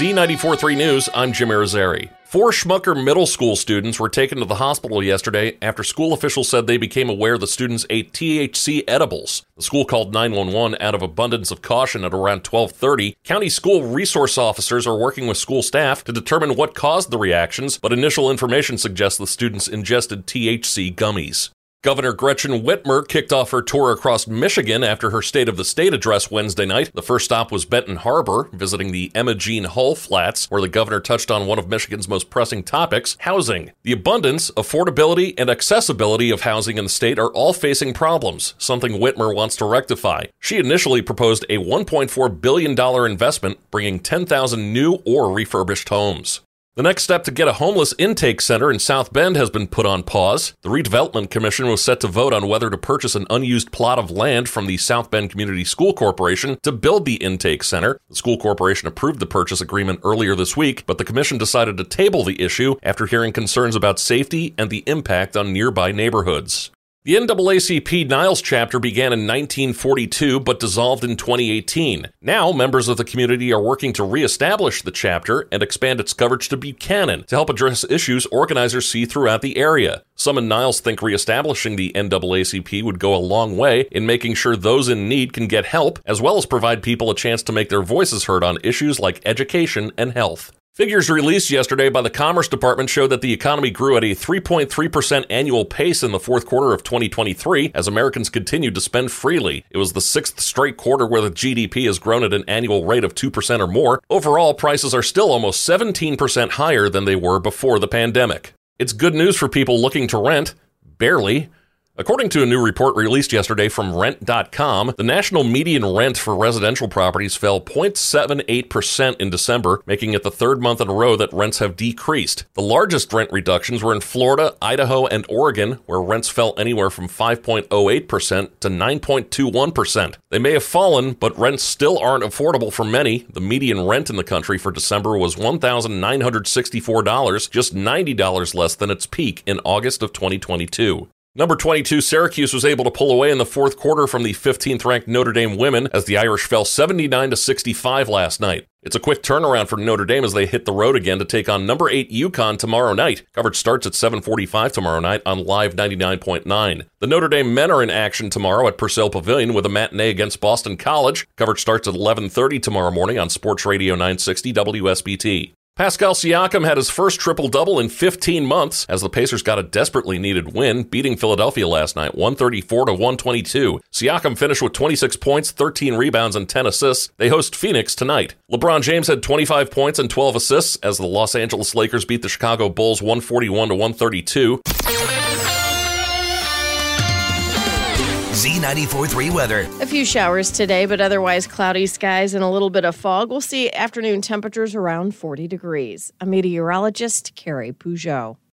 Z943 News, I'm Jim Irizarry. Four Schmucker Middle School students were taken to the hospital yesterday after school officials said they became aware the students ate THC edibles. The school called 911 out of abundance of caution at around 12:30. County school resource officers are working with school staff to determine what caused the reactions, but initial information suggests the students ingested THC gummies. Governor Gretchen Whitmer kicked off her tour across Michigan after her State of the State address Wednesday night. The first stop was Benton Harbor, visiting the Emma Jean Hull Flats, where the governor touched on one of Michigan's most pressing topics housing. The abundance, affordability, and accessibility of housing in the state are all facing problems, something Whitmer wants to rectify. She initially proposed a $1.4 billion investment, bringing 10,000 new or refurbished homes. The next step to get a homeless intake center in South Bend has been put on pause. The Redevelopment Commission was set to vote on whether to purchase an unused plot of land from the South Bend Community School Corporation to build the intake center. The school corporation approved the purchase agreement earlier this week, but the commission decided to table the issue after hearing concerns about safety and the impact on nearby neighborhoods. The NAACP Niles chapter began in 1942 but dissolved in 2018. Now, members of the community are working to reestablish the chapter and expand its coverage to Buchanan to help address issues organizers see throughout the area. Some in Niles think reestablishing the NAACP would go a long way in making sure those in need can get help, as well as provide people a chance to make their voices heard on issues like education and health. Figures released yesterday by the Commerce Department show that the economy grew at a 3.3% annual pace in the fourth quarter of 2023 as Americans continued to spend freely. It was the sixth straight quarter where the GDP has grown at an annual rate of 2% or more. Overall, prices are still almost 17% higher than they were before the pandemic. It's good news for people looking to rent. Barely. According to a new report released yesterday from Rent.com, the national median rent for residential properties fell 0.78% in December, making it the third month in a row that rents have decreased. The largest rent reductions were in Florida, Idaho, and Oregon, where rents fell anywhere from 5.08% to 9.21%. They may have fallen, but rents still aren't affordable for many. The median rent in the country for December was $1,964, just $90 less than its peak in August of 2022. Number 22, Syracuse was able to pull away in the fourth quarter from the 15th ranked Notre Dame women as the Irish fell 79 to 65 last night. It's a quick turnaround for Notre Dame as they hit the road again to take on number 8 UConn tomorrow night. Coverage starts at 7:45 tomorrow night on Live 99.9. The Notre Dame men are in action tomorrow at Purcell Pavilion with a matinee against Boston College. Coverage starts at 11:30 tomorrow morning on Sports Radio 960 WSBT. Pascal Siakam had his first triple double in 15 months as the Pacers got a desperately needed win, beating Philadelphia last night 134 to 122. Siakam finished with 26 points, 13 rebounds, and 10 assists. They host Phoenix tonight. LeBron James had 25 points and 12 assists as the Los Angeles Lakers beat the Chicago Bulls 141 to 132. Z94.3 weather. A few showers today, but otherwise cloudy skies and a little bit of fog. We'll see afternoon temperatures around 40 degrees. A meteorologist, Carrie Peugeot.